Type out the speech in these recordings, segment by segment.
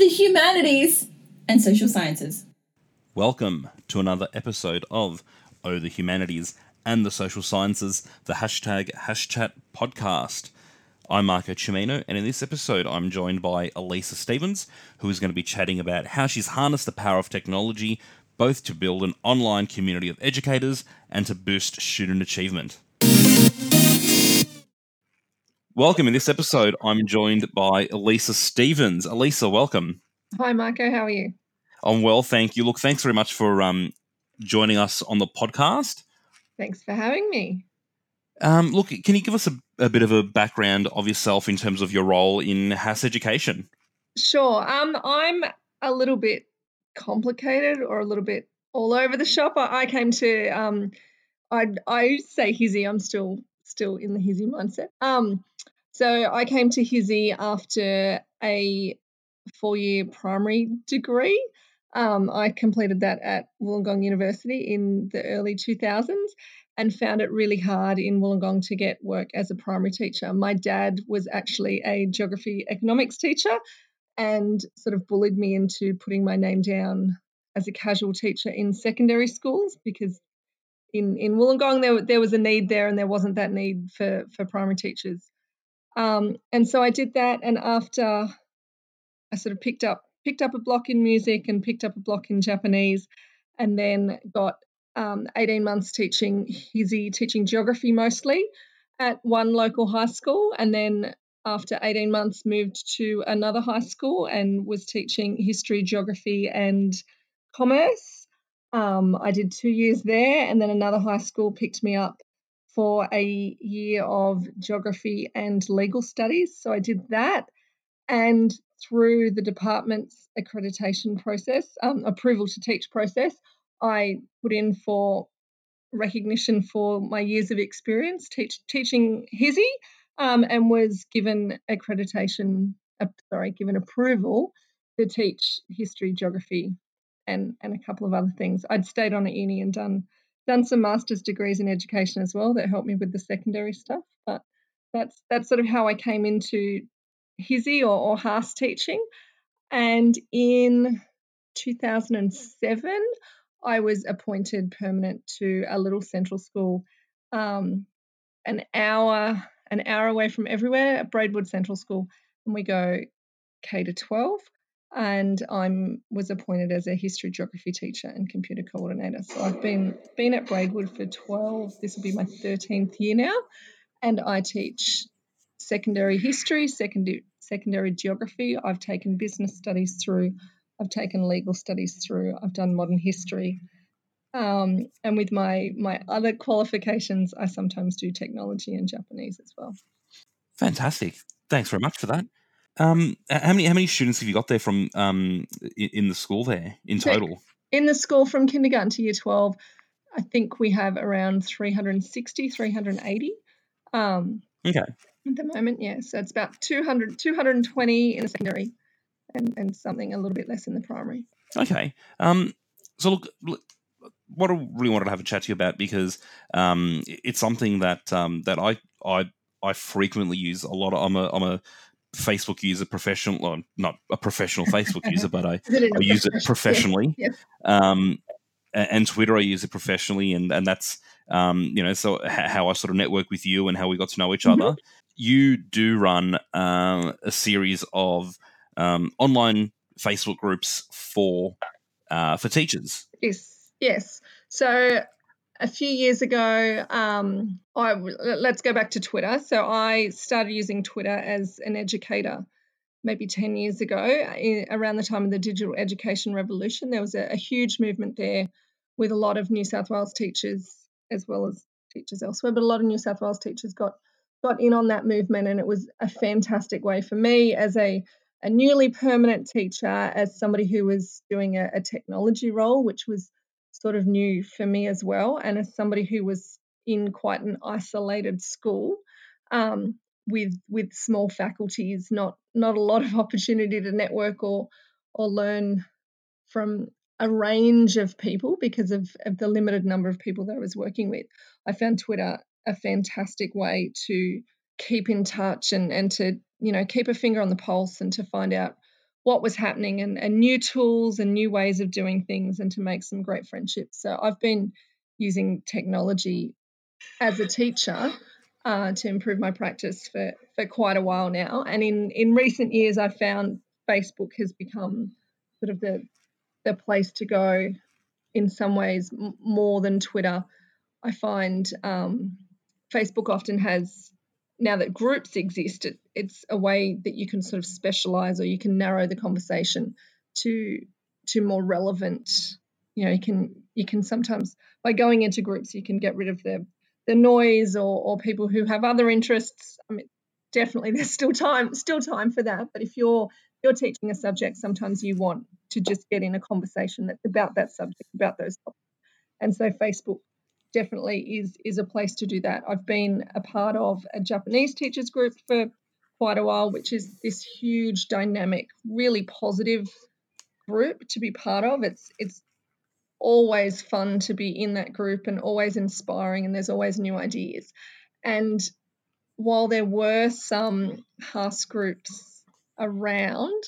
the humanities and social sciences. Welcome to another episode of Oh the Humanities and the Social Sciences, the hashtag HASSchat podcast. I'm Marco Cimino, and in this episode, I'm joined by Elisa Stevens, who is going to be chatting about how she's harnessed the power of technology both to build an online community of educators and to boost student achievement. Welcome. In this episode, I'm joined by Elisa Stevens. Elisa, welcome. Hi, Marco. How are you? I'm well, thank you. Look, thanks very much for um, joining us on the podcast. Thanks for having me. Um, look, can you give us a, a, bit of a background of yourself in terms of your role in HASS education? Sure. Um, I'm a little bit complicated or a little bit all over the shop. I, I came to um, I I say HSIE. I'm still still in the HSIE mindset. Um, so I came to HSIE after a four year primary degree. Um, I completed that at Wollongong University in the early 2000s and found it really hard in Wollongong to get work as a primary teacher. My dad was actually a geography economics teacher and sort of bullied me into putting my name down as a casual teacher in secondary schools because in in Wollongong there there was a need there and there wasn't that need for for primary teachers. Um, and so I did that, and after I sort of picked up picked up a block in music and picked up a block in Japanese, and then got um, 18 months teaching Hizzy, teaching geography mostly at one local high school, and then after 18 months moved to another high school and was teaching history, geography, and commerce. Um, I did two years there, and then another high school picked me up for a year of geography and legal studies. So I did that. And through the department's accreditation process, um, approval to teach process, I put in for recognition for my years of experience teach, teaching HSIE um, and was given accreditation, uh, sorry, given approval to teach history, geography, and, and a couple of other things. I'd stayed on at uni and done done some master's degrees in education as well that helped me with the secondary stuff. But that's that's sort of how I came into HSIE or, or HASS teaching. And in 2007, I was appointed permanent to a little central school, um, an hour an hour away from everywhere at Braidwood Central School, and we go K to 12 and I'm was appointed as a history geography teacher and computer coordinator. So I've been been at Braidwood for 12. This will be my 13th year now, and I teach secondary history, secondary secondary geography. I've taken business studies through. I've taken legal studies through. I've done modern history. Um, and with my my other qualifications, I sometimes do technology and Japanese as well. Fantastic! Thanks very much for that. Um, how many how many students have you got there from um in the school there in total? In the school from kindergarten to year 12, I think we have around 360, 380. Um, okay. At the moment, yeah. So it's about 200, 220 in the secondary and, and something a little bit less in the primary. Okay. Um, so look, look what I really wanted to have a chat to you about because um, it's something that um, that I I I frequently use a lot. Of, I'm a I'm a Facebook user, professional, well, not a professional Facebook user, but I, I use it professionally. Yeah. Um, and Twitter, I use it professionally, and and that's um, you know, so how I sort of network with you and how we got to know each mm-hmm. other. You do run um, a series of um, online Facebook groups for uh, for teachers. Yes, yes. So a few years ago, um, I, let's go back to Twitter. So I started using Twitter as an educator maybe 10 years ago, in, around the time of the digital education revolution. There was a, a, huge movement there with a lot of New South Wales teachers, as well as teachers elsewhere, but a lot of New South Wales teachers got got in on that movement, and it was a fantastic way for me as a a newly permanent teacher, as somebody who was doing a, a technology role, which was sort of new for me as well. And as somebody who was in quite an isolated school um, with with small faculties, not not a lot of opportunity to network or or learn from a range of people because of, of the limited number of people that I was working with. I found Twitter a fantastic way to keep in touch and and to you know keep a finger on the pulse and to find out what was happening and, and new tools and new ways of doing things and to make some great friendships. So I've been using technology as a teacher uh, to improve my practice for, for quite a while now. And in, in recent years, I've found Facebook has become sort of the, the place to go in some ways more than Twitter. I find um, Facebook often has now that groups exist, it, it's a way that you can sort of specialize or you can narrow the conversation to to more relevant. You know, you can you can sometimes by going into groups you can get rid of the the noise or or people who have other interests. I mean, definitely there's still time still time for that. But if you're you're teaching a subject, sometimes you want to just get in a conversation that's about that subject, about those topics. And so Facebook definitely is is a place to do that. I've been a part of a Japanese teachers group for quite a while, which is this huge, dynamic, really positive group to be part of. It's it's always fun to be in that group and always inspiring, and there's always new ideas. And while there were some HASS groups around,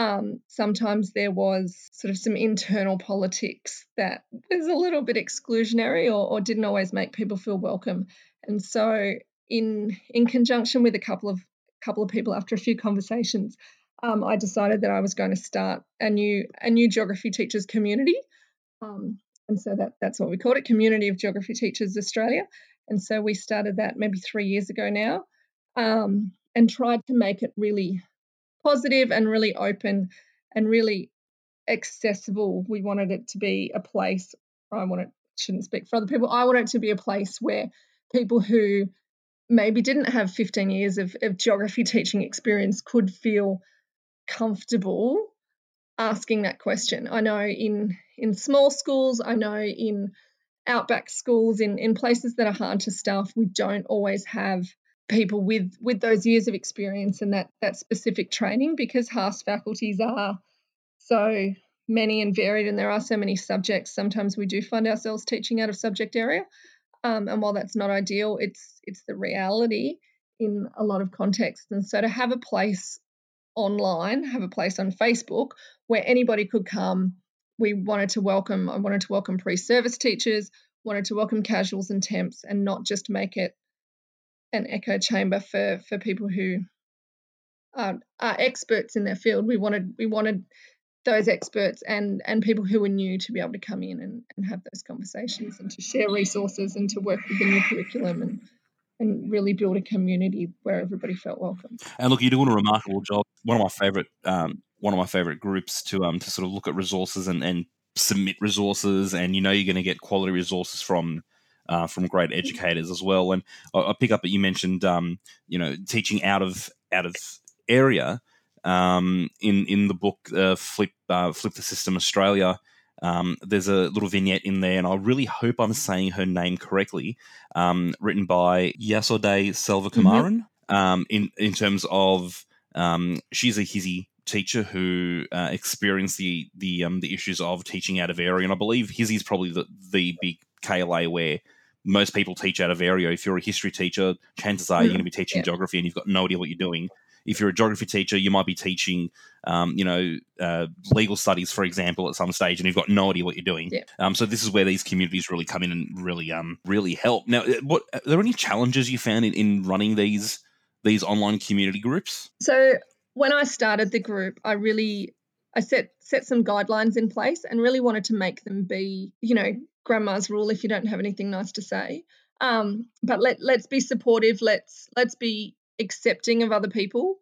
um, sometimes there was sort of some internal politics that was a little bit exclusionary or, or didn't always make people feel welcome. And so, in in conjunction with a couple of couple of people, after a few conversations, um, I decided that I was going to start a new a new geography teachers community. Um, and so that that's what we called it, Community of Geography Teachers Australia. And so we started that maybe three years ago now, um, and tried to make it really positive and really open and really accessible. We wanted it to be a place, I want it, shouldn't speak for other people, I want it to be a place where people who maybe didn't have 15 years of, of geography teaching experience could feel comfortable asking that question. I know in in small schools, I know in outback schools, in, in places that are hard to staff, we don't always have people with with those years of experience and that that specific training because HASS faculties are so many and varied and there are so many subjects. Sometimes we do find ourselves teaching out of subject area um, and while that's not ideal it's it's the reality in a lot of contexts. And so to have a place online have a place on facebook where anybody could come we wanted to welcome i wanted to welcome pre-service teachers wanted to welcome casuals and temps and not just make it an echo chamber for for people who are, are experts in their field. We wanted we wanted those experts and and people who were new to be able to come in and, and have those conversations and to share resources and to work with the curriculum and and really build a community where everybody felt welcome. And look, you're doing a remarkable job. One of my favorite um, one of my favorite groups to um to sort of look at resources and, and submit resources and you know you're going to get quality resources from uh, from great educators as well. And I, I pick up that you mentioned, um, you know, teaching out of out of area um, in in the book uh, Flip uh, Flip the System Australia. Um, there's a little vignette in there, and I really hope I'm saying her name correctly. Um, written by Yasodai Selvakumaran. Mm-hmm. Um, in in terms of um, she's a HSIE teacher who uh, experienced the the um, the issues of teaching out of area, and I believe HSIE's probably the the big KLA where most people teach out of area. If you're a history teacher, chances are you're going to be teaching yeah. geography and you've got no idea what you're doing. If you're a geography teacher, you might be teaching, um, you know, uh, legal studies, for example, at some stage, and you've got no idea what you're doing. Yeah. Um, so this is where these communities really come in and really, um, really help. Now, uh, what are there any challenges you found in, in running these these online community groups? So when I started the group, I really I set set some guidelines in place and really wanted to make them be, you know, grandma's rule if you don't have anything nice to say. Um, but let let's be supportive. Let's let's be accepting of other people,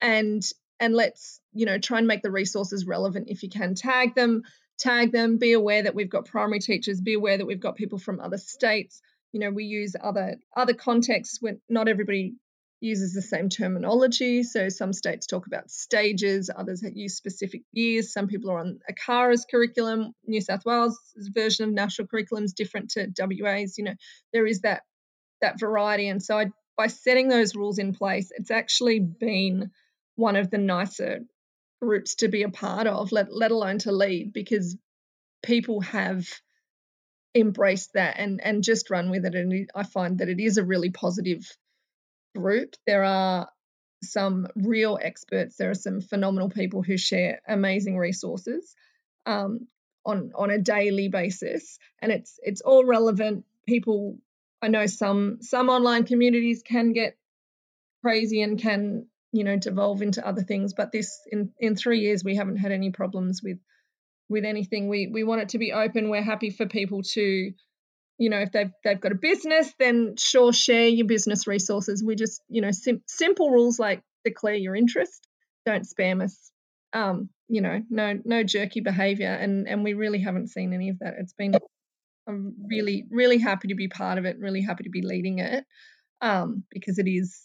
and and let's you know try and make the resources relevant if you can. Tag them, tag them. Be aware that we've got primary teachers. Be aware that we've got people from other states. You know we use other other contexts when not everybody uses the same terminology. So some states talk about stages, others use specific years. Some people are on ACARA's curriculum. New South Wales' version of national curriculum is different to WA's. You know, there is that that variety. And so I, by setting those rules in place, it's actually been one of the nicer groups to be a part of, let, let alone to lead, because people have embraced that and and just run with it and i find that it is a really positive group. There are some real experts. There are some phenomenal people who share amazing resources um, on on a daily basis, and it's it's all relevant. People, I know some some online communities can get crazy and can you know devolve into other things, but this in in three years we haven't had any problems with with anything. We we want it to be open. We're happy for people to you know if they've they've got a business then sure share your business resources. We just you know sim- simple rules like declare your interest. Don't spam us. Um you know no no jerky behavior and and we really haven't seen any of that. It's been i'm really really happy to be part of it really happy to be leading it um because it is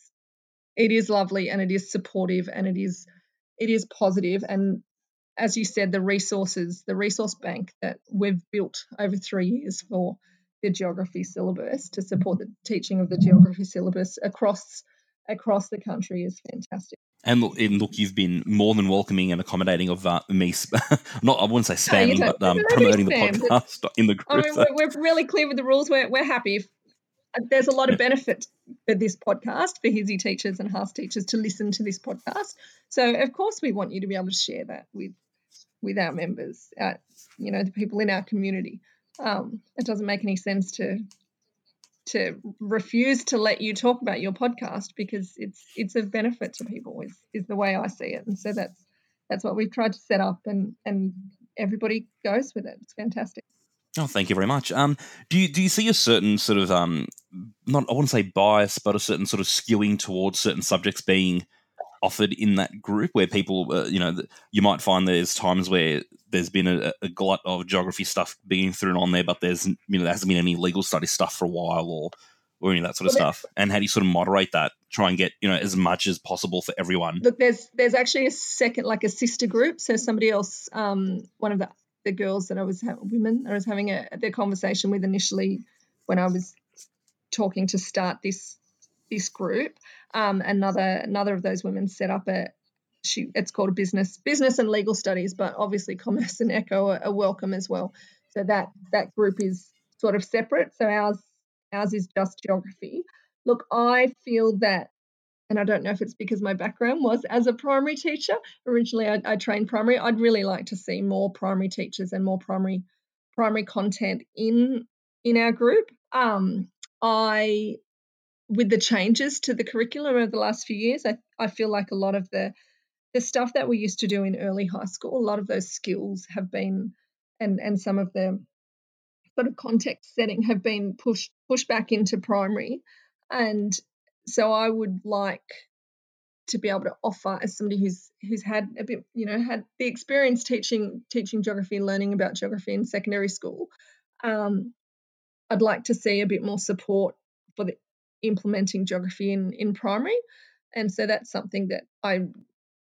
it is lovely and it is supportive and it is it is positive. And as you said the resources the resource bank that we've built over 3 years for the geography syllabus to support the teaching of the geography syllabus across across the country is fantastic. And look, and look, you've been more than welcoming and accommodating of uh, me. Sp- not, I wouldn't say spamming, no, but um, promoting the podcast in the group. I mean, so. we're, we're, really clear with the rules. We're, we're happy. If, uh, there's a lot of benefit for this podcast for HSIE teachers and HASS teachers to listen to this podcast. So, of course, we want you to be able to share that with with our members, uh, you know, the people in our community. Um, it doesn't make any sense to to refuse to let you talk about your podcast because it's it's of benefit to people is is the way I see it. And so that's that's what we've tried to set up and and everybody goes with it. It's fantastic. Oh, thank you very much. Um, do you do you see a certain sort of um, not I wouldn't say bias, but a certain sort of skewing towards certain subjects being offered in that group where people, uh, you know, you might find there's times where there's been a, a, glut of geography stuff being thrown on there, but there's, you know, there hasn't been any legal study stuff for a while or, or any of that sort of well, stuff. And how do you sort of moderate that? Try and get, you know, as much as possible for everyone. Look, there's, there's actually a second, like a sister group. So somebody else, um, one of the, the girls that I was, women that I was having a, their conversation with initially when I was talking to start this this group. Um, another another of those women set up a she it's called business business and legal studies, but obviously commerce and eco are, are welcome as well. So that that group is sort of separate. So ours ours is just geography. Look, I feel that and I don't know if it's because my background was as a primary teacher. Originally, I, I, trained primary. I'd really like to see more primary teachers and more primary primary content in in our group. Um, I with the changes to the curriculum over the last few years, I, I feel like a lot of the the stuff that we used to do in early high school, a lot of those skills have been and and some of the sort of context setting have been pushed pushed back into primary. And so I would like to be able to offer as somebody who's who's had a bit, you know, had the experience teaching teaching geography learning about geography in secondary school. Um, I'd like to see a bit more support for the implementing geography in, in primary. And so that's something that I,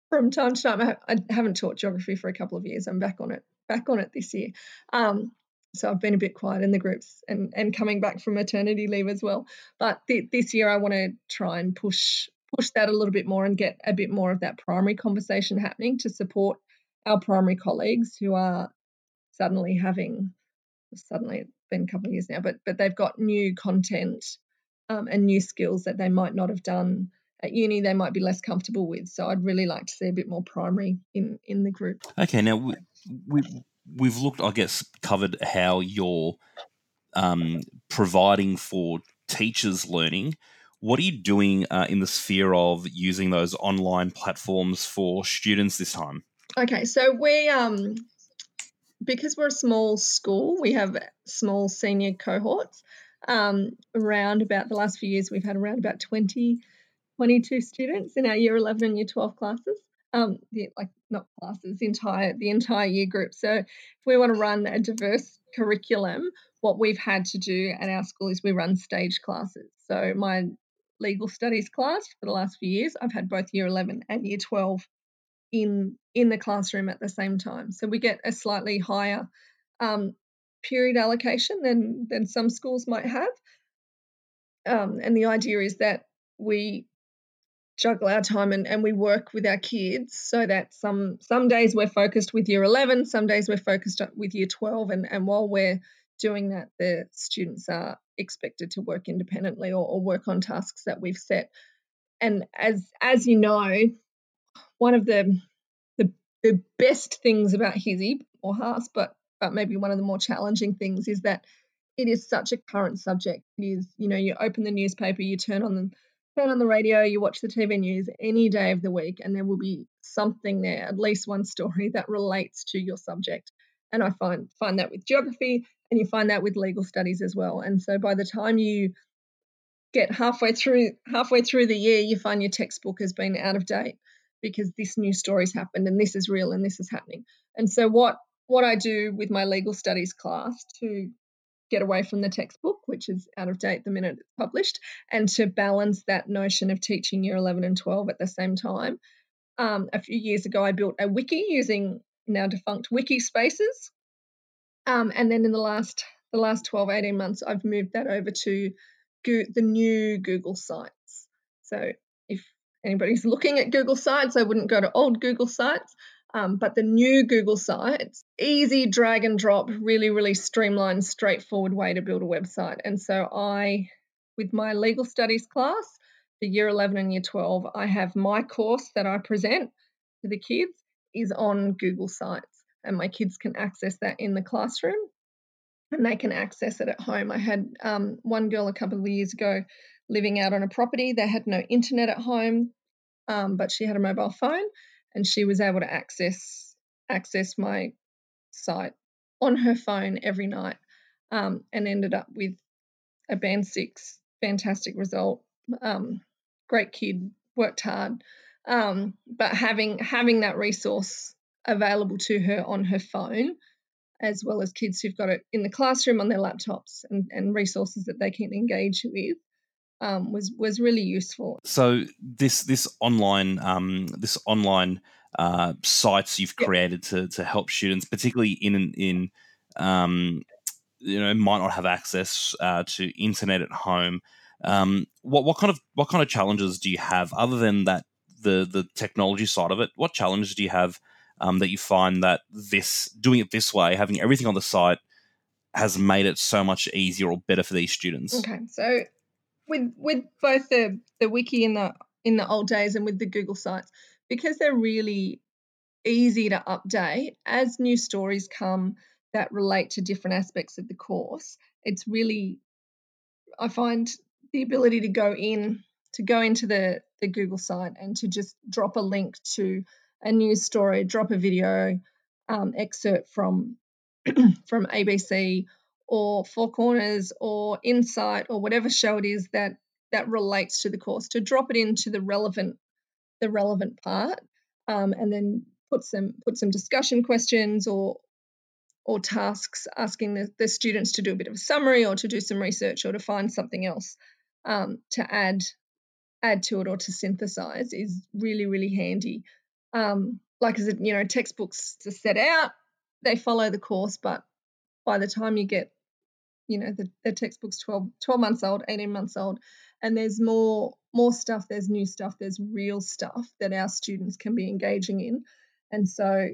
from time to time, I, I haven't taught geography for a couple of years. I'm back on it, back on it this year. Um, so I've been a bit quiet in the groups and, and coming back from maternity leave as well. But th- this year I want to try and push push that a little bit more and get a bit more of that primary conversation happening to support our primary colleagues who are suddenly having suddenly it's been a couple of years now, but but they've got new content um, and new skills that they might not have done at uni they might be less comfortable with so i'd really like to see a bit more primary in in the group. Okay now we, we we've looked i guess covered how you're um, providing for teachers learning. What are you doing uh, in the sphere of using those online platforms for students this time? Okay so we um because we're a small school we have small senior cohorts. Um, around about the last few years, we've had around about 20, 22 students in our year 11 and year 12 classes. Um, the, like not classes, the entire the entire year group. So if we want to run a diverse curriculum, what we've had to do at our school is we run stage classes. So my legal studies class for the last few years, I've had both year 11 and year 12 in in the classroom at the same time. So we get a slightly higher um, period allocation than than some schools might have. Um, and the idea is that we juggle our time and, and we work with our kids so that some some days we're focused with year 11 some days we're focused with year 12 and, and while we're doing that the students are expected to work independently or, or work on tasks that we've set and as as you know, one of the the, the best things about HSIE or HASS, but but maybe one of the more challenging things is that it is such a current subject. It is, you know, you open the newspaper, you turn on the turn on the radio, you watch the TV news any day of the week, and there will be something there, at least one story that relates to your subject. And I find find that with geography, and you find that with legal studies as well. And so by the time you get halfway through halfway through the year, you find your textbook has been out of date because this new story's happened and this is real and this is happening. And so what what I do with my legal studies class to get away from the textbook, which is out of date the minute it's published, and to balance that notion of teaching year 11 and 12 at the same time. Um, a few years ago, I built a wiki using now defunct wiki spaces. Um, and then in the last the last 12, 18 months, I've moved that over to go- the new Google Sites. So if anybody's looking at Google Sites, I wouldn't go to old Google Sites. Um, but the new Google Sites, easy drag and drop, really, really streamlined, straightforward way to build a website. And so I, with my legal studies class, for year 11 and year 12, I have my course that I present to the kids is on Google Sites. And my kids can access that in the classroom and they can access it at home. I had um, one girl a couple of years ago living out on a property. They had no internet at home, um, but she had a mobile phone and she was able to access access my site on her phone every night um, and ended up with a band six fantastic result. Um, great kid worked hard um, but having having that resource available to her on her phone as well as kids who've got it in the classroom on their laptops and, and resources that they can engage with um, was was really useful. So this this online um, this online uh, sites you've created to to help students, particularly in in um, you know might not have access uh, to internet at home. Um, what what kind of what kind of challenges do you have other than that the the technology side of it? What challenges do you have um, that you find that this doing it this way, having everything on the site, has made it so much easier or better for these students? Okay, so with with both the the wiki in the in the old days and with the Google sites, because they're really easy to update as new stories come that relate to different aspects of the course. It's really I find the ability to go in to go into the the Google site and to just drop a link to a news story, drop a video um, excerpt from from ABC or Four Corners or Insight or whatever show it is that that relates to the course to drop it into the relevant the relevant part um, and then put some put some discussion questions or or tasks asking the, the students to do a bit of a summary or to do some research or to find something else um, to add add to it or to synthesize is really really handy. Um, like I said, you know, textbooks to set out, they follow the course, but by the time you get, you know, the, the textbook's 12, 12 months old, 18 months old, and there's more more stuff, there's new stuff, there's real stuff that our students can be engaging in. And so,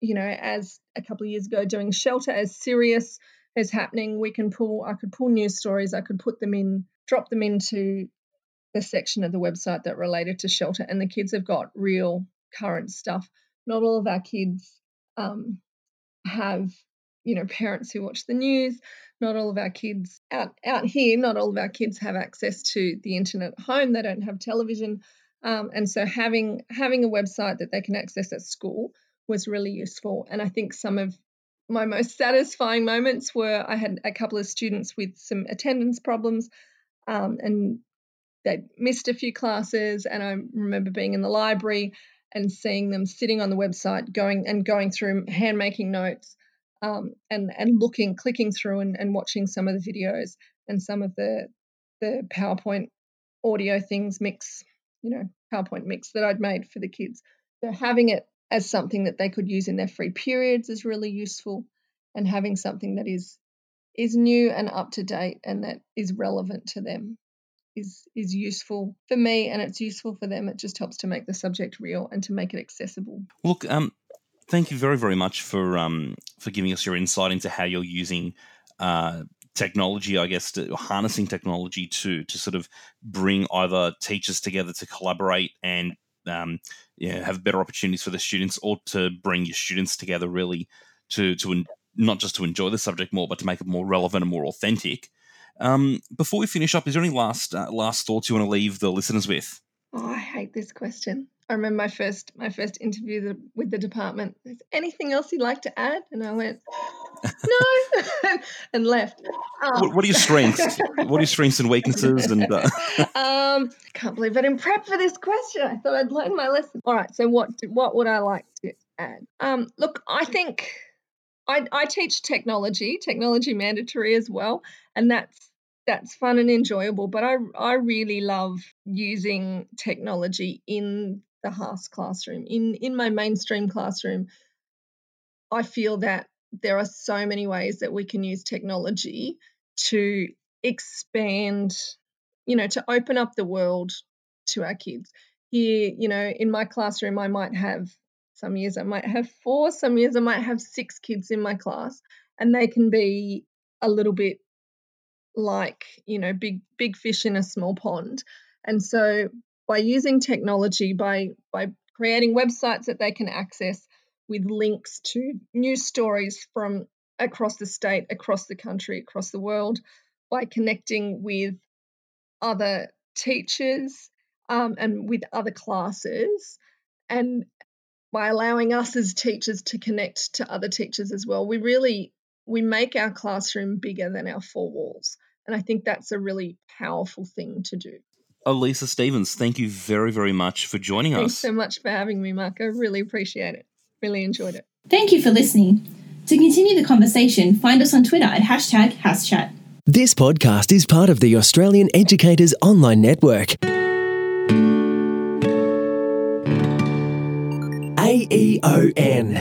you know, as a couple of years ago doing shelter as serious as happening, we can pull I could pull news stories, I could put them in, drop them into the section of the website that related to shelter and the kids have got real current stuff. Not all of our kids um, have, you know, parents who watch the news. Not all of our kids out out here. Not all of our kids have access to the internet at home. They don't have television, um, and so having having a website that they can access at school was really useful. And I think some of my most satisfying moments were I had a couple of students with some attendance problems, um, and they missed a few classes. And I remember being in the library and seeing them sitting on the website, going and going through hand making notes, um, and and looking, clicking through and, and watching some of the videos and some of the the PowerPoint audio things mix, you know, PowerPoint mix that I'd made for the kids. So having it as something that they could use in their free periods is really useful, and having something that is is new and up to date and that is relevant to them is is useful for me and it's useful for them. It just helps to make the subject real and to make it accessible. Look, um, thank you very very much for um for giving us your insight into how you're using uh technology, I guess, to, harnessing technology to to sort of bring either teachers together to collaborate and um, yeah, have better opportunities for the students, or to bring your students together really to to not just to enjoy the subject more, but to make it more relevant and more authentic. Um, before we finish up, is there any last uh, last thoughts you want to leave the listeners with? Oh, I hate this question. I remember my first my first interview with the department. Is anything else you'd like to add? And I went, no, and left. Um, what, what, are your strengths? what are your strengths and weaknesses? And uh... um, can't believe I didn't prep for this question. I thought I'd learn my lesson. All right. So what what would I like to add? Um, look, I think I, I teach technology, technology mandatory as well, and that's that's fun and enjoyable. But I I really love using technology in the HASS classroom, in in my mainstream classroom. I feel that there are so many ways that we can use technology to expand, you know, to open up the world to our kids. Here, you know, in my classroom, I might have some years I might have four, some years I might have six kids in my class, and they can be a little bit like, you know, big big fish in a small pond. And so by using technology, by by creating websites that they can access with links to news stories from across the state, across the country, across the world, by connecting with other teachers um, and with other classes, and by allowing us as teachers to connect to other teachers as well. We really we make our classroom bigger than our four walls, and I think that's a really powerful thing to do. Elisa Stevens, thank you very, very much for joining Thanks us. Thanks so much for having me, Mark. I really appreciate it. Really enjoyed it. Thank you for listening. To continue the conversation, find us on Twitter at hashtag HASSchat. This podcast is part of the Australian Educators Online Network. aeon.net.au